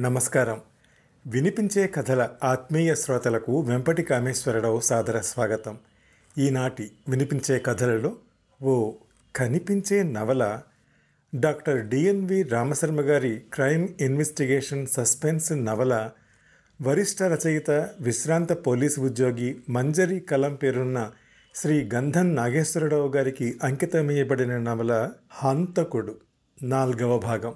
నమస్కారం. వినిపించే కథల ఆత్మీయ శ్రోతలకు వెంపటి కామేశ్వరరావు సాదర స్వాగతం. ఈనాటి వినిపించే కథలలో ఓ కనిపించే నవల డాక్టర్ డిఎన్వి రామశర్మ గారి క్రైమ్ ఇన్వెస్టిగేషన్ సస్పెన్స్ నవల వరిష్ఠ రచయిత విశ్రాంత పోలీసు ఉద్యోగి మంజరి కలం పేరున్న శ్రీ గంధన్ నాగేశ్వరరావు గారికి అంకితమయ్యబడిన నవల హంతకుడు. నాల్గవ భాగం.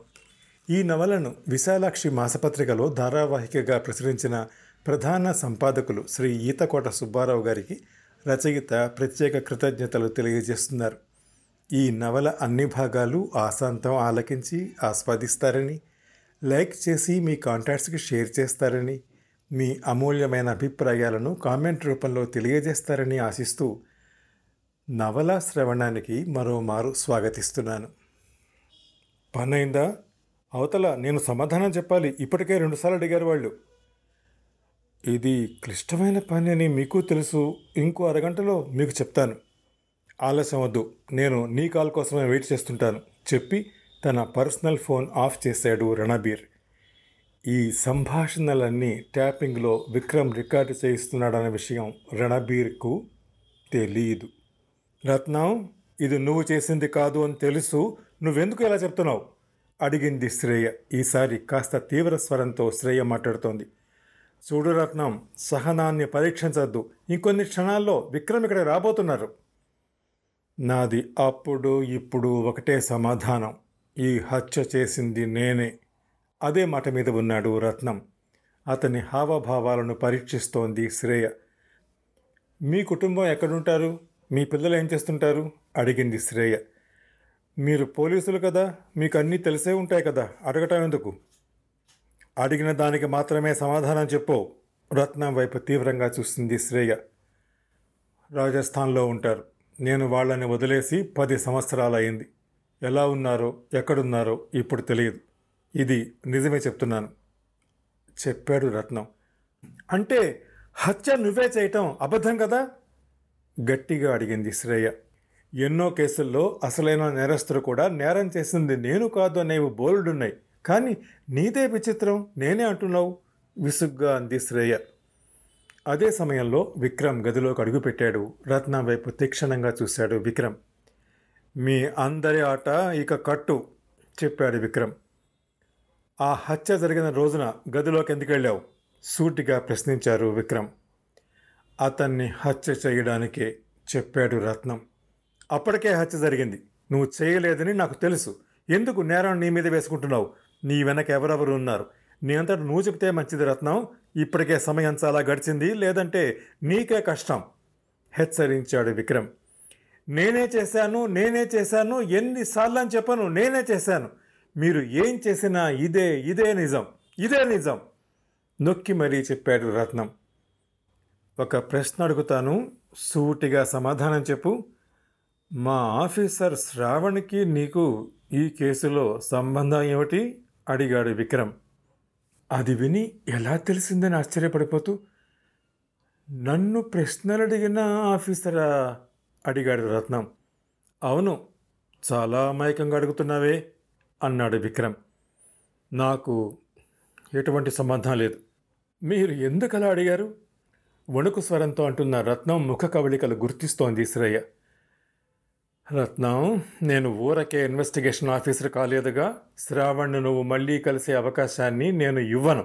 ఈ నవలను విశాలాక్షి మాసపత్రికలో ధారావాహికగా ప్రచురించిన ప్రధాన సంపాదకులు శ్రీ ఈతకోట సుబ్బారావు గారికి రచయిత ప్రత్యేక కృతజ్ఞతలు తెలియజేస్తున్నారు. ఈ నవల అన్ని భాగాలు ఆశాంతం ఆలకించి ఆస్వాదిస్తారని లైక్ చేసి మీ కాంటాక్ట్స్కి షేర్ చేస్తారని మీ అమూల్యమైన అభిప్రాయాలను కామెంట్ రూపంలో తెలియజేస్తారని ఆశిస్తూ నవల శ్రవణానికి మరోమారు స్వాగతిస్తున్నాను. పనైందా? అవతల నేను సమాధానం చెప్పాలి. ఇప్పటికే రెండుసార్లు అడిగారు వాళ్ళు. ఇది క్లిష్టమైన పని అని మీకు తెలుసు. ఇంకో అరగంటలో మీకు చెప్తాను. ఆలస్యం వద్దు. నేను నీ కాల్ కోసమే వెయిట్ చేస్తుంటాను. చెప్పి తన పర్సనల్ ఫోన్ ఆఫ్ చేశాడు రణబీర్. ఈ సంభాషణలన్నీ ట్యాపింగ్లో విక్రమ్ రికార్డు చేయిస్తున్నాడన్న విషయం రణబీర్కు తెలియదు రత్నం ఇది నువ్వు చేసింది కాదు అని తెలుసు. నువ్వెందుకు ఇలా చెప్తున్నావు? అడిగింది శ్రేయ. ఈసారి కాస్త తీవ్ర స్వరంతో శ్రేయ మాట్లాడుతోంది. చూడు రత్నం సహనాన్ని పరీక్షించద్దు. ఇంకొన్ని క్షణాల్లో విక్రమ్ ఇక్కడ రాబోతున్నారు. నాది అప్పుడు ఇప్పుడు ఒకటే సమాధానం. ఈ హత్య చేసింది నేనే. అదే మాట మీద ఉన్నాడు రత్నం. అతని హావభావాలను పరీక్షిస్తోంది శ్రేయ. మీ కుటుంబం ఎక్కడుంటారు? మీ పిల్లలు ఏం చేస్తుంటారు? అడిగింది శ్రేయ. మీరు పోలీసులు కదా మీకు అన్నీ తెలిసే ఉంటాయి కదా అడగటం ఎందుకు అడిగిన దానికి మాత్రమే సమాధానం చెప్పు. రత్నం వైపు తీవ్రంగా చూస్తుంది శ్రేయ. రాజస్థాన్లో ఉంటారు. నేను వాళ్ళని వదిలేసి పది సంవత్సరాలు అయింది ఎలా ఉన్నారో ఎక్కడున్నారో ఇప్పుడు తెలియదు. ఇది నిజమే చెప్తున్నాను. చెప్పాడు రత్నం. అంటే హత్య నువ్వే చేయటం అబద్ధం కదా? గట్టిగా అడిగింది శ్రేయ. ఎన్నో కేసుల్లో అసలైన నేరస్తులు కూడా నేరం చేసింది నేను కాదు అనేవి బోల్డున్నాయి కానీ నీదే విచిత్రం నేనే అంటున్నావు విసుగ్గా అంది శ్రేయ. అదే సమయంలో విక్రమ్ గదిలోకి అడుగుపెట్టాడు. రత్నం వైపు తీక్షణంగా చూశాడు విక్రమ్. మీ అందరి ఆట ఇక కట్టు చెప్పాడు విక్రమ్. ఆ హత్య జరిగిన రోజున గదిలోకి ఎందుకు వెళ్ళావు? సూటిగా ప్రశ్నించారు విక్రమ్. అతన్ని హత్య చేయడానికే చెప్పాడు రత్నం. అప్పటికే హత్య జరిగింది. నువ్వు చేయలేదని నాకు తెలుసు. ఎందుకు నేరం నీ మీద వేసుకుంటున్నావు? నీ వెనక ఎవరెవరు ఉన్నారు? నీ అంతట నువ్వు చెప్తే మంచిది రత్నం. ఇప్పటికే సమయం చాలా గడిచింది. లేదంటే నీకే కష్టం. హెచ్చరించాడు విక్రమ్. నేనే చేశాను నేనే చేశాను ఎన్నిసార్లు అని చెప్పను. నేనే చేశాను. మీరు ఏం చేసినా ఇదే ఇదే నిజం. ఇదే నిజం. నొక్కి మరీ చెప్పాడు రత్నం. ఒక ప్రశ్న అడుగుతాను. సూటిగా సమాధానం చెప్పు. మా ఆఫీసర్ శ్రావణ్కి నీకు ఈ కేసులో సంబంధం ఏమిటి? అడిగాడు విక్రమ్. అది విని ఎలా తెలిసిందని ఆశ్చర్యపడిపోతూ నన్ను ప్రశ్నలు అడిగిన ఆఫీసరా? అడిగాడు రత్నం. అవును చాలా అమాయకంగా అడుగుతున్నావే అన్నాడు విక్రమ్. నాకు ఎటువంటి సంబంధం లేదు. మీరు ఎందుకు అలా అడిగారు? వణుకు స్వరంతో అంటున్న రత్నం ముఖ కవళికలు గుర్తిస్తోంది శ్రేయ. రత్నం నేను ఊరకే ఇన్వెస్టిగేషన్ ఆఫీసర్ కాలేదుగా శ్రావణ్ను నువ్వు మళ్ళీ కలిసే అవకాశాన్ని నేను ఇవ్వను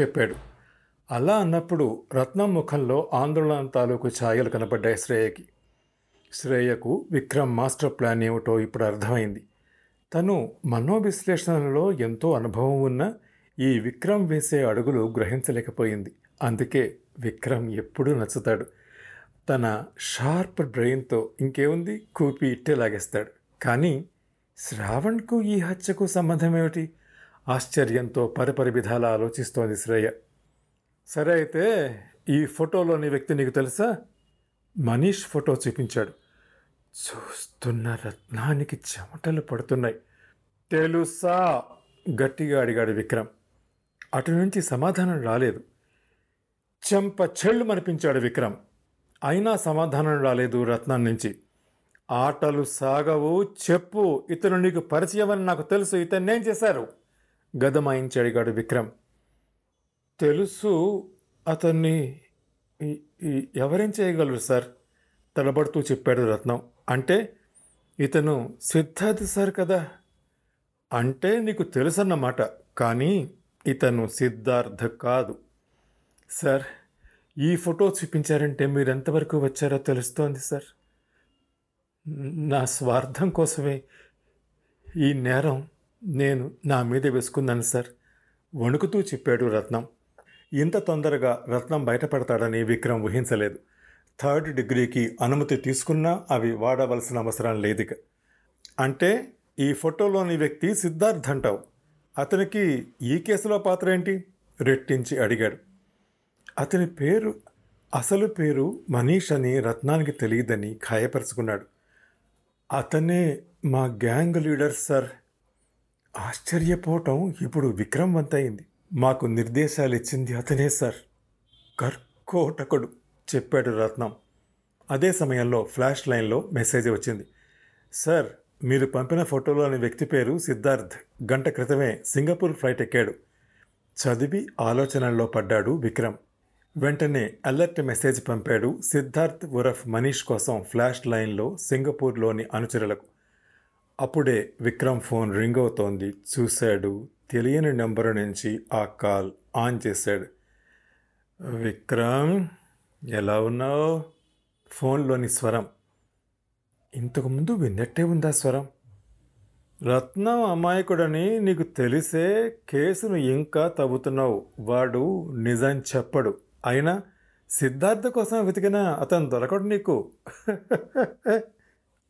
చెప్పాడు. అలా అన్నప్పుడు రత్నం ముఖంలో ఆందోళన తాలూకు ఛాయలు కనపడ్డాయి శ్రేయకి. శ్రేయకు విక్రమ్ మాస్టర్ ప్లాన్ ఏమిటో ఇప్పుడు అర్థమైంది. తను మనోవిశ్లేషణలో ఎంతో అనుభవం ఉన్న ఈ విక్రమ్ వేసే అడుగులు గ్రహించలేకపోయింది. అందుకే విక్రమ్ ఎప్పుడూ నచ్చుతాడు. తన షార్ప్ బ్రెయిన్తో ఇంకేముంది? కూపి ఇట్టే లాగేస్తాడు. కానీ శ్రావణ్కు ఈ హత్యకు సంబంధం ఏమిటి ఆశ్చర్యంతో పరపరి విధాల ఆలోచిస్తోంది శ్రేయ. సరే అయితే ఈ ఫోటోలోని వ్యక్తి నీకు తెలుసా? మనీష్ ఫోటో చూపించాడు. చూస్తున్న రత్నానికి చెమటలు పడుతున్నాయి. తెలుసా? గట్టిగా అడిగాడు విక్రమ్. అటు నుంచి సమాధానం రాలేదు. చెంప చెళ్ళు మనిపించాడు విక్రమ్. అయినా సమాధానం రాలేదు రత్నం నుంచి. ఆటలు సాగవు చెప్పు ఇతను నీకు పరిచయం అని నాకు తెలుసు ఇతన్నేం చేశారు? గదమాయించి అడిగాడు విక్రమ్. తెలుసు అతన్ని ఎవరేం చేయగలరు సార్? తడబడుతూ చెప్పాడు రత్నం. అంటే ఇతను సిద్ధార్థ్ సార్ కదా? అంటే నీకు తెలుసన్నమాట కానీ ఇతను సిద్ధార్థ కాదు. సార్ ఈ ఫోటో చూపించారంటే మీరు ఎంతవరకు వచ్చారో తెలుస్తోంది సార్. నా స్వార్థం కోసమే ఈ నేరం నేను నా మీద వేసుకున్నాను సార్. వణుకుతూ చెప్పాడు రత్నం. ఇంత తొందరగా రత్నం బయటపడతాడని విక్రమ్ ఊహించలేదు. థర్డ్ డిగ్రీకి అనుమతి తీసుకున్నా అవి వాడవలసిన అవసరం లేదుక. అంటే ఈ ఫోటోలోని వ్యక్తి సిద్ధార్థ్ అంటావు. అతనికి ఈ కేసులో పాత్ర ఏంటి? రెట్టించి అడిగాడు. అతని పేరు అసలు పేరు మనీష్ అని రత్నానికి తెలియదని ఖాయపరుచుకున్నాడు. అతనే మా గ్యాంగ్ లీడర్ సార్. ఆశ్చర్యపోవటం ఇప్పుడు విక్రమ్ వంతయింది మాకు నిర్దేశాలు ఇచ్చింది అతనే సార్. కర్కోటకుడు చెప్పాడు రత్నం. అదే సమయంలో ఫ్లాష్ లైన్లో మెసేజ్ వచ్చింది. సార్ మీరు పంపిన ఫోటోలోని వ్యక్తి పేరు సిద్ధార్థ్. గంట క్రితమే సింగపూర్ ఫ్లైట్ ఎక్కాడు. చదివి ఆలోచనల్లో పడ్డాడు విక్రమ్. వెంటనే అలర్ట్ మెసేజ్ పంపాడు సిద్ధార్థ్ ఉరఫ్ మనీష్ కోసం ఫ్లాష్ లైన్లో సింగపూర్లోని అనుచరులకు. అప్పుడే విక్రమ్ ఫోన్ రింగ్ అవుతోంది. చూశాడు. తెలియని నెంబరు నుంచి ఆ కాల్ ఆన్ చేశాడు. విక్రమ్ ఎలా ఉన్నావు? ఫోన్లోని స్వరం. ఇంతకుముందు విన్నట్టే ఉందా స్వరం? రత్నం అమాయకుడని నీకు తెలిసే కేసును ఇంకా తవ్వుతున్నావు. వాడు నిజం చెప్పడు. అయినా సిద్ధార్థ కోసం వెతికినా అతను దొరకడు నీకు?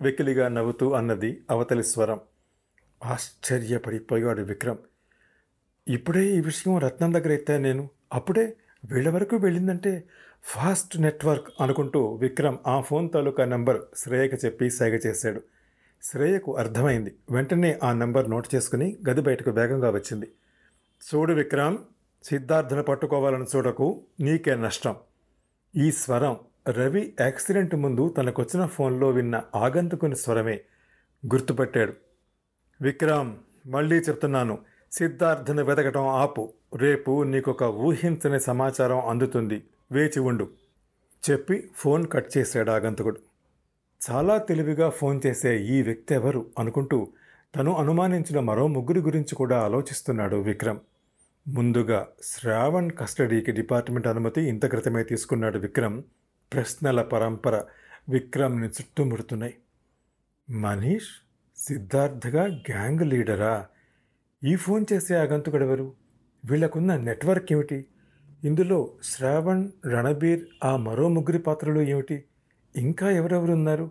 వెకిలిగా నవ్వుతూ అన్నది అవతలి స్వరం. ఆశ్చర్యపడిపోయాడు విక్రమ్. ఇప్పుడే ఈ విషయం రత్నం దగ్గర ఎత్తా నేను. అప్పుడే వీళ్ళ వరకు వెళ్ళిందంటే ఫాస్ట్ నెట్వర్క్ అనుకుంటూ విక్రమ్ ఆ ఫోన్ తాలూకా నంబర్ శ్రేయకు చెప్పి సైగ చేశాడు. శ్రేయకు అర్థమైంది. వెంటనే ఆ నంబర్ నోట్ చేసుకుని గది బయటకు వేగంగా వచ్చింది. చూడు విక్రమ్ సిద్ధార్థను పట్టుకోవాలని చూడకు నీకే నష్టం. ఈ స్వరం రవి యాక్సిడెంట్ ముందు తనకొచ్చిన ఫోన్లో విన్న ఆగంతుకుని స్వరమే గుర్తుపెట్టాడు. విక్రమ్ మళ్ళీ చెప్తున్నాను సిద్ధార్థను వెతకటం ఆపు. రేపు నీకొక ఊహించని సమాచారం అందుతుంది. వేచి ఉండు. చెప్పి ఫోన్ కట్ చేశాడు ఆగంతకుడు. చాలా తెలివిగా ఫోన్ చేసే ఈ వ్యక్తి ఎవరు అనుకుంటూ తను అనుమానించిన మరో ముగ్గురి గురించి కూడా ఆలోచిస్తున్నాడు విక్రమ్. ముందుగా శ్రావణ్ కస్టడీకి డిపార్ట్మెంట్ అనుమతి ఇంత క్రితమే తీసుకున్నాడు విక్రమ్. ప్రశ్నల పరంపర విక్రమ్ని చుట్టుముడుతున్నాయి. మనీష్ సిద్ధార్థగా గ్యాంగ్ లీడరా? ఈ ఫోన్ చేసే ఆగంతుకడెవరు వీళ్ళకున్న నెట్వర్క్ ఏమిటి? ఇందులో శ్రావణ్ రణబీర్ ఆ మరో ముగ్గురి పాత్రలు ఏమిటి? ఇంకా ఎవరెవరు ఉన్నారు?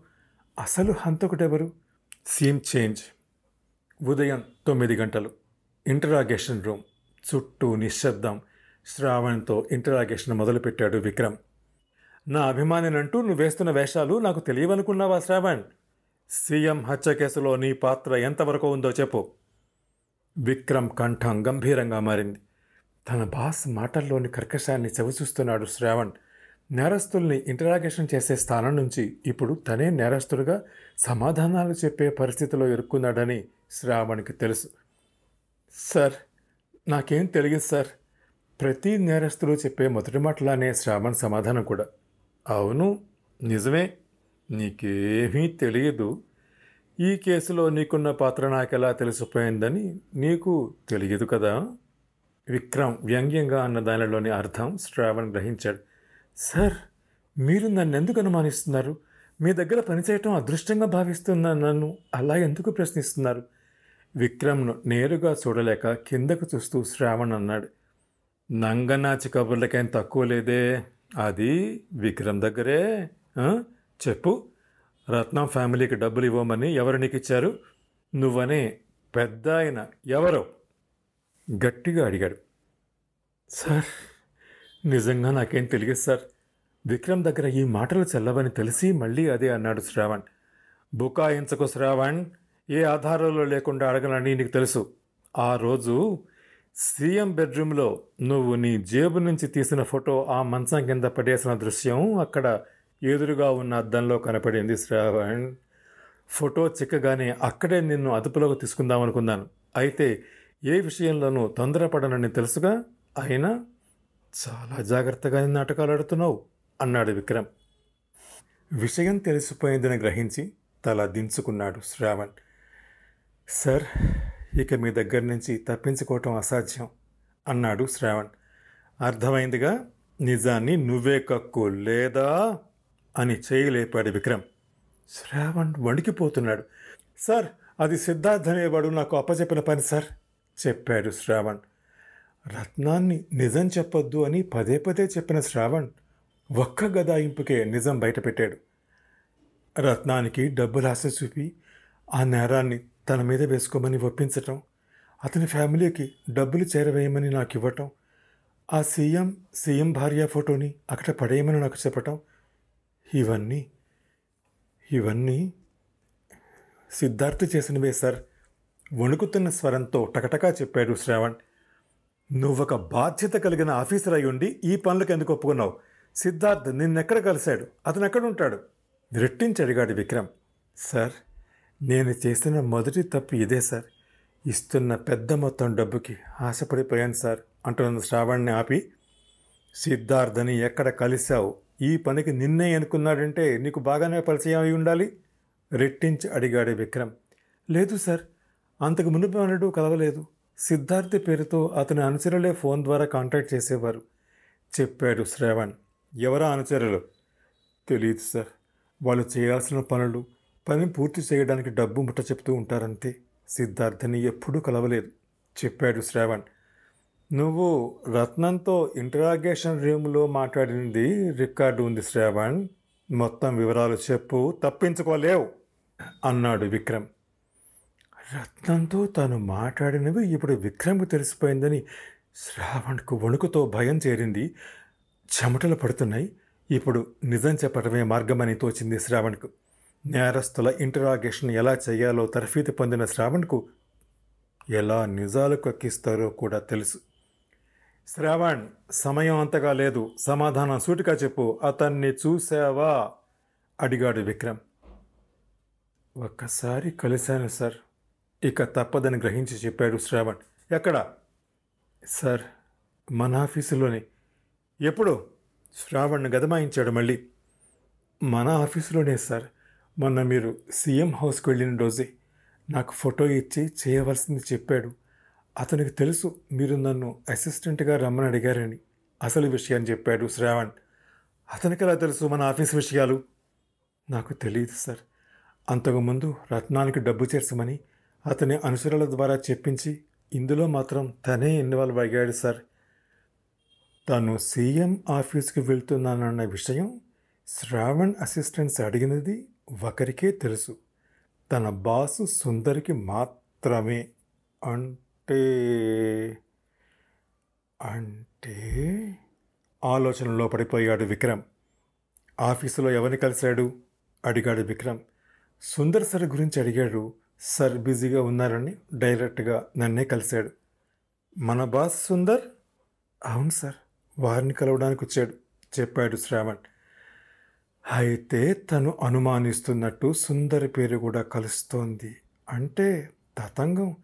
అసలు హంతకుడెవరు? Seam change. ఉదయం తొమ్మిది గంటలు. Interrogation room. చుట్టూ నిశ్శబ్దం. శ్రావణ్తో ఇంటరాగేషన్ మొదలుపెట్టాడు విక్రమ్. నా అభిమానినంటూ నువ్వు వేస్తున్న వేషాలు నాకు తెలియవనుకున్నావా శ్రావణ్? సీఎం హత్య కేసులో నీ పాత్ర ఎంతవరకు ఉందో చెప్పు. విక్రమ్ కంఠం గంభీరంగా మారింది. తన బాస్ మాటల్లోని కర్కశాన్ని చవిచూస్తున్నాడు శ్రావణ్. నేరస్తుల్ని ఇంటరాగేషన్ చేసే స్థానం నుంచి ఇప్పుడు తనే నేరస్తుడుగా సమాధానాలు చెప్పే పరిస్థితిలో ఇరుక్కున్నాడని శ్రావణ్కి తెలుసు. సార్ నాకేం తెలియదు సార్. ప్రతి నేరస్తులు చెప్పే మొదటి మాటలానే శ్రావణ్ సమాధానం కూడా. అవును నిజమే. నీకేమీ తెలియదు. ఈ కేసులో నీకున్న పాత్ర నాకెలా తెలిసిపోయిందని నీకు తెలియదు కదా? విక్రమ్ వ్యంగ్యంగా అన్న దానిలోని అర్థం శ్రావణ్ గ్రహించాడు. సార్ మీరు నన్ను ఎందుకు అనుమానిస్తున్నారు? మీ దగ్గర పనిచేయటం అదృష్టంగా భావిస్తున్న నన్ను అలా ఎందుకు ప్రశ్నిస్తున్నారు? విక్రమ్ను నేరుగా చూడలేక కిందకు చూస్తూ శ్రావణ్ అన్నాడు. నంగనాచి కబుర్లకేం తక్కువ లేదే. అది విక్రమ్ దగ్గరే. చెప్పు. రత్నం ఫ్యామిలీకి డబ్బులు ఇవ్వమని ఎవరు నీకు ఇచ్చారు? నువ్వనే పెద్ద ఆయన ఎవరో? గట్టిగా అడిగాడు. సార్ నిజంగా నాకేం తెలియదు సార్. విక్రమ్ దగ్గర ఈ మాటలు చెల్లవని తెలిసి మళ్ళీ అదే అన్నాడు శ్రావణ్. బుకాయించకు శ్రావణ్. ఏ ఆధారాలు లేకుండా అడగనని నీకు తెలుసు. ఆ రోజు సీఎం బెడ్రూమ్లో నువ్వు నీ జేబు నుంచి తీసిన ఫోటో ఆ మంచం కింద పడేసిన దృశ్యం అక్కడ ఎదురుగా ఉన్న అద్దంలో కనపడింది శ్రావణ్. ఫోటో చిక్కగానే అక్కడే నిన్ను అదుపులోకి తీసుకుందాం అనుకున్నాను. అయితే ఏ విషయంలోనూ తొందరపడనని తెలుసుగా? అయినా చాలా జాగ్రత్తగా నాటకాలు ఆడుతున్నావు అన్నాడు విక్రమ్. విషయం తెలిసిపోయిందని గ్రహించి తల దించుకున్నాడు శ్రావణ్. సార్ ఇక మీ దగ్గర నుంచి తప్పించుకోవటం అసాధ్యం అన్నాడు శ్రావణ్. అర్థమైందిగా? నిజాన్ని నువ్వే కక్కు లేదా? అని చేయలేపాడు విక్రమ్. శ్రావణ్ వణికిపోతున్నాడు. సార్ అది సిద్ధార్థ్ అనేవాడు నాకు అప్పచెప్పిన పని సార్ చెప్పాడు శ్రావణ్. రత్నాన్ని నిజం చెప్పొద్దు అని పదే పదే చెప్పిన శ్రావణ్ ఒక్క గదాయింపుకే నిజం బయటపెట్టాడు. రత్నానికి డబ్బులు ఆశ చూపి ఆ నేరాన్ని తన మీద వేసుకోమని ఒప్పించటం అతని ఫ్యామిలీకి డబ్బులు చేరవేయమని నాకు ఇవ్వటం ఆ సీఎం సీఎం భార్య ఫోటోని అక్కడ పడేయమని నాకు చెప్పటం ఇవన్నీ ఇవన్నీ సిద్ధార్థ చేసినవే సార్. వణుకుతున్న స్వరంతో టకటకా చెప్పాడు శ్రావణ్. నువ్వొక బాధ్యత కలిగిన ఆఫీసర్ అయి ఉండి ఈ పనులకు ఎందుకు ఒప్పుకున్నావు? సిద్ధార్థ్ నిన్నెక్కడ కలిశాడు? అతను ఎక్కడుంటాడు రెట్టించి అడిగాడు విక్రమ్. సార్ నేను చేసిన మొదటి తప్పు ఇదే సార్. ఇస్తున్న పెద్ద మొత్తం డబ్బుకి ఆశపడిపోయాను సార్ అంటున్న శ్రావణ్ని ఆపి. సిద్ధార్థని ఎక్కడ కలిశావు? ఈ పనికి నిన్నే అనుకున్నాడంటే నీకు బాగానే పరిచయం అయి ఉండాలి? రెట్టించి అడిగాడు విక్రమ్. లేదు సార్. అంతకు మునుపు అనడు కలవలేదు. సిద్ధార్థి పేరుతో అతని అనుచరులే ఫోన్ ద్వారా కాంటాక్ట్ చేసేవారు. చెప్పాడు శ్రావణ్. ఎవరా అనుచరులు? తెలియదు సార్. వాళ్ళు చేయాల్సిన పనులు పని పూర్తి చేయడానికి డబ్బు ముట్ట చెప్తూ ఉంటారంతే. సిద్ధార్థని ఎప్పుడూ కలవలేదు. చెప్పాడు శ్రావణ్. నువ్వు రత్నంతో ఇంటరాగేషన్ రూమ్లో మాట్లాడినది రికార్డు ఉంది శ్రావణ్. మొత్తం వివరాలు చెప్పు తప్పించుకోలేవు అన్నాడు విక్రమ్. రత్నంతో తాను మాట్లాడినవి ఇప్పుడు విక్రమ్కు తెలిసిపోయిందని శ్రావణ్కు వణుకుతో భయం చేరింది. చెమటలు పడుతున్నాయి. ఇప్పుడు నిజం చెప్పడమే మార్గమని తోచింది శ్రావణ్కు. నేరస్తుల ఇంటరాగేషన్ ఎలా చేయాలో తర్ఫీదు పొందిన శ్రావణ్కు ఎలా నిజాలు కక్కిస్తారో కూడా తెలుసు. శ్రావణ్ సమయం అంతగా లేదు. సమాధానం సూటిగా చెప్పు. అతన్ని చూసావా? అడిగాడు విక్రమ్. ఒక్కసారి కలిశాను సార్. ఇక తప్పదని గ్రహించి చెప్పాడు శ్రావణ్. ఎక్కడ? సార్ మన ఆఫీసులోనే. ఎప్పుడు? శ్రావణ్ గదమాయించాడు మళ్ళీ. మన ఆఫీసులోనే సార్. మొన్న మీరు సీఎం హౌస్కి వెళ్ళిన రోజే నాకు ఫోటో ఇచ్చి చేయవలసింది చెప్పాడు. అతనికి తెలుసు మీరు నన్ను అసిస్టెంట్గా రమ్మని అడిగారని. అసలు విషయాన్ని చెప్పాడు శ్రావణ్. అతనికి ఎలా తెలుసు మన ఆఫీస్ విషయాలు? నాకు తెలియదు సార్. అంతకుముందు రత్నానికి డబ్బు చేర్చమని అతని అనుసరుల ద్వారా చెప్పించి ఇందులో మాత్రం తనే ఇన్వాల్వ్ అయ్యాడు సార్. తను సీఎం ఆఫీస్కి వెళ్తున్నానన్న విషయం శ్రావణ్ అసిస్టెంట్స్ అడిగినది ఒకరికే తెలుసు. తన బాసు సుందరికి మాత్రమే. అంటే అంటే ఆలోచనలో పడిపోయాడు విక్రమ్. ఆఫీసులో ఎవరిని కలిశాడు? అడిగాడు విక్రమ్. సుందర్ సార్ గురించి అడిగాడు. సార్ బిజీగా ఉన్నారని డైరెక్ట్గా నన్నే కలిశాడు. మన బాస్ సుందర్? అవును సార్. వారిని కలవడానికి వచ్చాడు చెప్పాడు శ్రావణ్. అయితే తను అనుమానిస్తున్నట్టు సుందరి పేరు కూడా కలుస్తోంది. అంటే తతంగం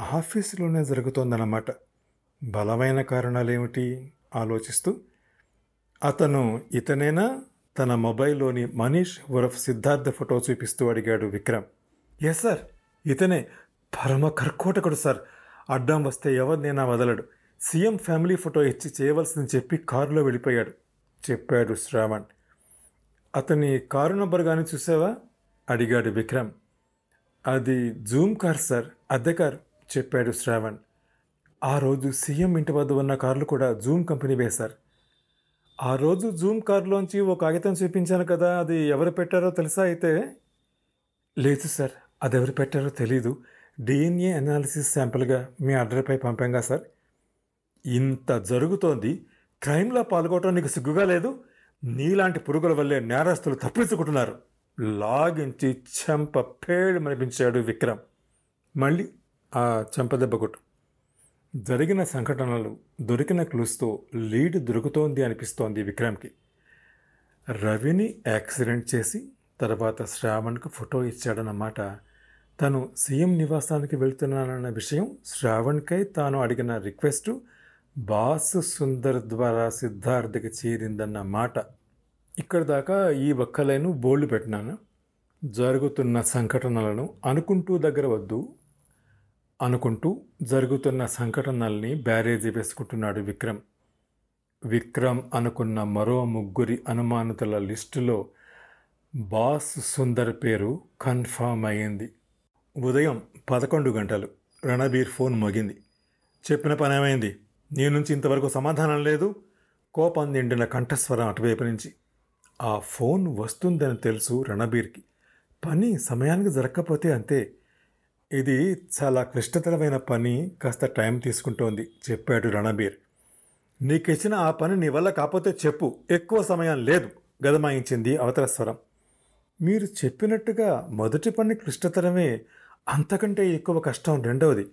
ఆఫీసులోనే జరుగుతోందన్నమాట. బలమైన కారణాలేమిటి ఆలోచిస్తూ అతను ఇతనేనా? తన మొబైల్లోని మనీష్ ఉరఫ్ సిద్ధార్థ ఫోటో చూపిస్తూ అడిగాడు విక్రమ్. ఎస్ సార్ ఇతనే పరమ కర్కోటకుడు సార్. అడ్డం వస్తే ఎవరినైనా వదలడు. సీఎం ఫ్యామిలీ ఫోటో ఇచ్చి చేయవలసింది చెప్పి కారులో వెళ్ళిపోయాడు చెప్పాడు శ్రావణ్. అతని కారు నంబర్ కానీ చూసావా? అడిగాడు విక్రమ్. అది జూమ్ కార్ సార్. అద్దె కార్ చెప్పాడు శ్రావణ్. ఆ రోజు సీఎం ఇంటి వద్ద ఉన్న కార్లు కూడా జూమ్ కంపెనీవే సార్. ఆ రోజు జూమ్ కార్లోంచి ఓ కాగితం చూపించాను కదా అది ఎవరు పెట్టారో తెలుసా అయితే? లేదు సార్. అది ఎవరు పెట్టారో తెలీదు. డిఎన్ఏ అనాలిసిస్ శాంపుల్గా మీ ఆర్డర్పై పంపాంగా సార్. ఇంత జరుగుతోంది. క్రైమ్లో పాల్గొవటం నీకు సిగ్గుగా లేదు? నీలాంటి పురుగుల వల్లే నేరస్తులు తప్పించుకుంటున్నారు. లాగించి చెంప పేడమనిపించాడు విక్రమ్. మళ్ళీ ఆ చెంప కొట్టు. జరిగిన సంఘటనలు దొరికిన క్లూస్తో లీడ్ దొరుకుతోంది అనిపిస్తోంది విక్రమ్కి. రవిని యాక్సిడెంట్ చేసి తర్వాత శ్రావణ్కు ఫోటో ఇచ్చాడన్నమాట. తను సీఎం నివాసానికి వెళ్తున్నానన్న విషయం శ్రావణ్కై తాను అడిగిన రిక్వెస్టు బాస్ సుందర్ ద్వారా సిద్ధార్థకి చేరిందన్న మాట. ఇక్కడ దాకా ఈ ఒక్క లైను బోల్డ్ పెట్టినాను. జరుగుతున్న సంఘటనలను అనుకుంటూ దగ్గర వద్దు. అనుకుంటూ జరుగుతున్న సంఘటనల్ని బ్యారేజీ వేసుకుంటున్నాడు విక్రమ్. విక్రమ్ అనుకున్న మరో ముగ్గురి అనుమానితుల లిస్టులో బాస్ సుందర్ పేరు కన్ఫామ్ అయ్యింది. ఉదయం పదకొండు గంటలు రణబీర్ ఫోన్ మోగింది. చెప్పిన పని ఏమైంది నీ నుంచి ఇంతవరకు సమాధానం లేదు. కోపం నిండిన కంఠస్వరం అటువైపు నుంచి. ఆ ఫోన్ వస్తుందని తెలుసు రణబీర్కి. పని సమయానికి జరగకపోతే అంతే. ఇది చాలా క్లిష్టతరమైన పని కాస్త టైం తీసుకుంటోంది చెప్పాడు రణబీర్. నీకిచ్చిన ఆ పని నీ వల్ల కాకపోతే చెప్పు ఎక్కువ సమయం లేదు గదమాయించింది అవతల స్వరం. మీరు చెప్పినట్టుగా మొదటి పని క్లిష్టతరమే అంతకంటే ఎక్కువ కష్టం రెండవది.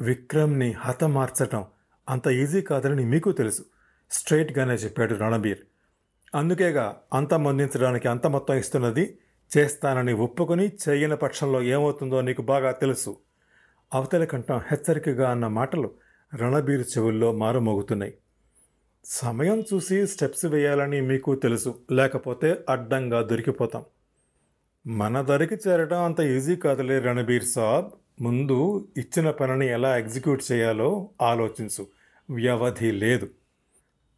విక్రమ్ని హతమార్చటం అంత ఈజీ కాదని మీకు తెలుసు. స్ట్రైట్గానే చెప్పాడు రణబీర్. అందుకేగా అంత మందించడానికి అంత మొత్తం ఇస్తున్నది చేస్తానని ఒప్పుకొని చేయని పక్షంలో ఏమవుతుందో నీకు బాగా తెలుసు. అవతల కంఠం హెచ్చరికగా అన్న మాటలు రణబీర్ చెవుల్లో మారుమోగుతున్నాయి. సమయం చూసి స్టెప్స్ వేయాలని మీకు తెలుసు. లేకపోతే అడ్డంగా దొరికిపోతాం. మన దరికి చేరడం అంత ఈజీ కాదులే రణబీర్ సాబ్. ముందు ఇచ్చిన పనిని ఎలా ఎగ్జిక్యూట్ చేయాలో ఆలోచించు. వ్యవధి లేదు.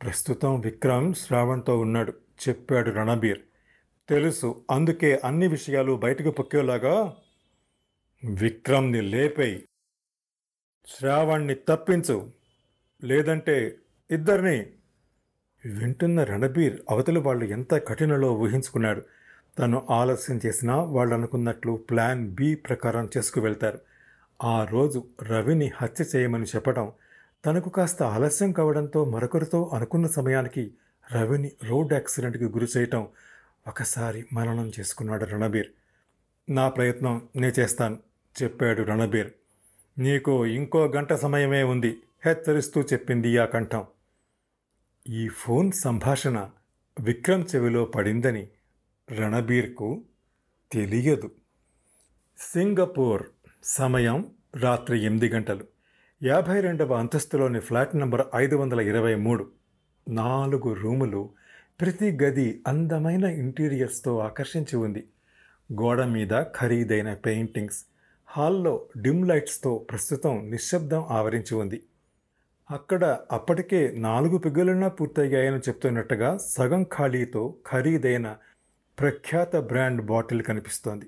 ప్రస్తుతం విక్రమ్ శ్రావణ్తో ఉన్నాడు చెప్పాడు రణబీర్. తెలుసు అందుకే అన్ని విషయాలు బయటకు పొక్కేలాగా విక్రమ్ని లేపేయి. శ్రావణ్ణి తప్పించు. లేదంటే ఇద్దరిని వింటున్న రణబీర్ అవతల వాళ్ళు ఎంత కఠినలో ఊహించుకున్నాడు. తను ఆలస్యం చేసినా వాళ్ళు అనుకున్నట్లు ప్లాన్ బి ప్రకారం చేసుకువెళ్తారు. ఆ రోజు రవిని హత్య చేయమని చెప్పడం తనకు కాస్త ఆలస్యం కావడంతో మరొకరితో అనుకున్న సమయానికి రవిని రోడ్ యాక్సిడెంట్కి గురి చేయటం ఒకసారి మననం చేసుకున్నాడు రణబీర్. నా ప్రయత్నం నే చేస్తాను చెప్పాడు రణబీర్. నీకు ఇంకో గంట సమయమే ఉంది హెచ్చరిస్తూ చెప్పింది ఆ కంఠం. ఈ ఫోన్ సంభాషణ విక్రమ్ చెవిలో పడిందని రణబీర్కు తెలియదు. సింగపూర్ సమయం రాత్రి ఎనిమిది గంటలు. యాభై రెండవ అంతస్తులోని ఫ్లాట్ నంబర్ ఐదు వందల ఇరవై మూడు. నాలుగు రూములు ప్రతి గది అందమైన ఇంటీరియర్స్తో ఆకర్షించి ఉంది. గోడ మీద ఖరీదైన పెయింటింగ్స్ హాల్లో డిమ్ లైట్స్తో ప్రస్తుతం నిశ్శబ్దం ఆవరించి ఉంది. అక్కడ అప్పటికే నాలుగు పిగ్గులన్నా పూర్తయ్యాయని చెప్తున్నట్టుగా సగం ఖాళీతో ఖరీదైన ప్రఖ్యాత బ్రాండ్ బాటిల్ కనిపిస్తోంది.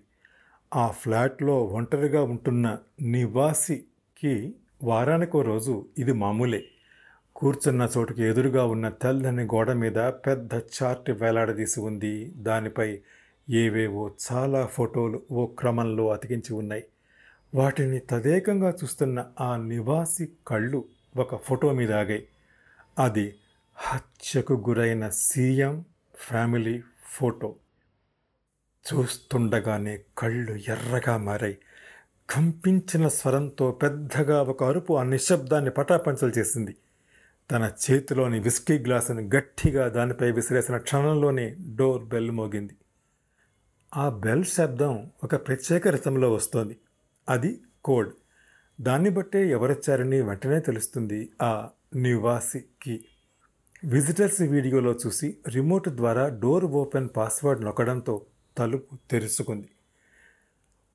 ఆ ఫ్లాట్లో ఒంటరిగా ఉంటున్న నివాసికి వారానికో రోజు ఇది మామూలే. కూర్చున్న చోటుకి ఎదురుగా ఉన్న తెల్లని గోడ మీద పెద్ద చార్ట్ వేలాడదీసి ఉంది. దానిపై ఏవేవో చాలా ఫోటోలు ఓ క్రమంలో అతికించి ఉన్నాయి. వాటిని తదేకంగా చూస్తున్న ఆ నివాసి కళ్ళు ఒక ఫోటో మీద ఆగాయి. అది హత్యకు గురైన సీఎం ఫ్యామిలీ ఫోటో. చూస్తుండగానే కళ్ళు ఎర్రగా మారాయి. కంపించిన స్వరంతో పెద్దగా ఒక అరుపు ఆ నిశ్శబ్దాన్ని పటాపంచలు చేసింది. తన చేతిలోని విస్కీ గ్లాసును గట్టిగా దానిపై విసిరేసిన క్షణంలోనే డోర్ బెల్ మోగింది. ఆ బెల్ శబ్దం ఒక ప్రత్యేక రథంలో వస్తోంది. అది కోడ్. దాన్ని బట్టే ఎవరొచ్చారని వెంటనే తెలుస్తుంది ఆ నివాసికి. విజిటర్స్ వీడియోలో చూసి రిమోట్ ద్వారా డోర్ ఓపెన్ పాస్వర్డ్ నొక్కడంతో తలుపు తెరుచుకుంది.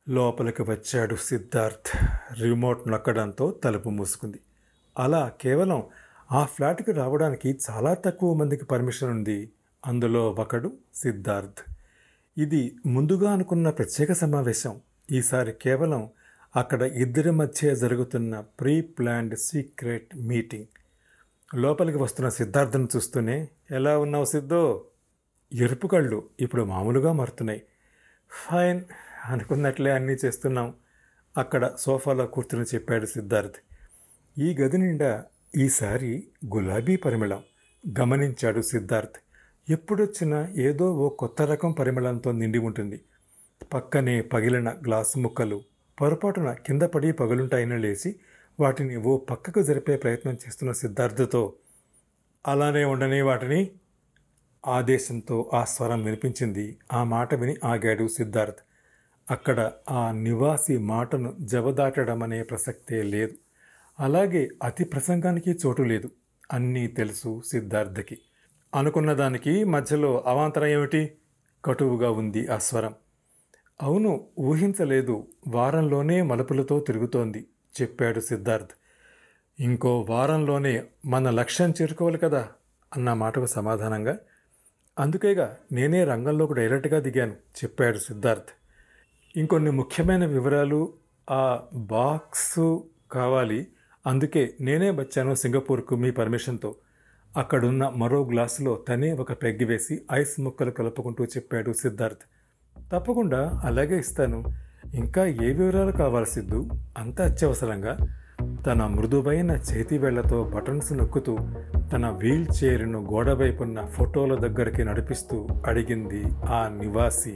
లోపలికి వచ్చాడు సిద్ధార్థ్. రిమోట్ నొక్కడంతో తలుపు మూసుకుంది. అలా కేవలం ఆ ఫ్లాట్కి రావడానికి చాలా తక్కువ మందికి పర్మిషన్ ఉంది. అందులో ఒకడు సిద్ధార్థ్. ఇది ముందుగా అనుకున్న ప్రత్యేక సమావేశం. ఈసారి కేవలం అక్కడ ఇద్దరి మధ్య జరుగుతున్న ప్రీ ప్లాన్డ్ సీక్రెట్ మీటింగ్. లోపలికి వస్తున్న సిద్ధార్థను చూస్తూనే ఎలా ఉన్నావు సిద్ధో? ఎరుపు కళ్ళు ఇప్పుడు మామూలుగా మారుతున్నాయి. ఫైన్. అనుకున్నట్లే అన్నీ చేస్తున్నాం. అక్కడ సోఫాలో కూర్చుని చెప్పాడు సిద్ధార్థ్. ఈ గది నిండా ఈసారి గులాబీ పరిమళం గమనించాడు సిద్ధార్థ్. ఎప్పుడొచ్చినా ఏదో ఓ కొత్త రకం పరిమళంతో నిండి ఉంటుంది. పక్కనే పగిలిన గ్లాసు ముక్కలు పొరపాటున కింద పడి పగులుంటాయని లేచి వాటిని ఓ పక్కకు జరిపే ప్రయత్నం చేస్తున్న సిద్ధార్థతో అలానే ఉండని వాటిని ఆదేశంతో ఆ స్వరం వినిపించింది. ఆ మాట విని ఆగాడు సిద్ధార్థ్. అక్కడ ఆ నివాసి మాటను జవదాటడం అనే ప్రసక్తే లేదు. అలాగే అతి ప్రసంగానికి చోటు లేదు. అన్నీ తెలుసు సిద్ధార్థకి. అనుకున్న దానికి మధ్యలో అవాంతరం ఏమిటి? కటువుగా ఉంది ఆ స్వరం. అవును ఊహించలేదు. వారంలోనే మలుపులతో తిరుగుతోంది చెప్పాడు సిద్ధార్థ్. ఇంకో వారంలోనే మన లక్ష్యం చేరుకోవాలి కదా? అన్న మాటకు సమాధానంగా అందుకేగా నేనే రంగంలోకి డైరెక్ట్గా దిగాను చెప్పాడు సిద్ధార్థ్. ఇంకొన్ని ముఖ్యమైన వివరాలు ఆ బాక్సు కావాలి. అందుకే నేనే వచ్చాను సింగపూర్కు మీ పర్మిషన్తో. అక్కడున్న మరో గ్లాసులో తనే ఒక పెగ్గి వేసి ఐస్ ముక్కలు కలుపుకుంటూ చెప్పాడు సిద్ధార్థ్. తప్పకుండా అలాగే ఇస్తాను. ఇంకా ఏ వివరాలు కావాలి సిద్ధు? అంత అత్యవసరంగా. తన మృదువైన చేతి వేళ్ళతో బటన్స్ నొక్కుతూ తన వీల్ చైర్ను గోడవైపున్న ఫోటోల దగ్గరికి నడిపిస్తూ అడిగింది ఆ నివాసి.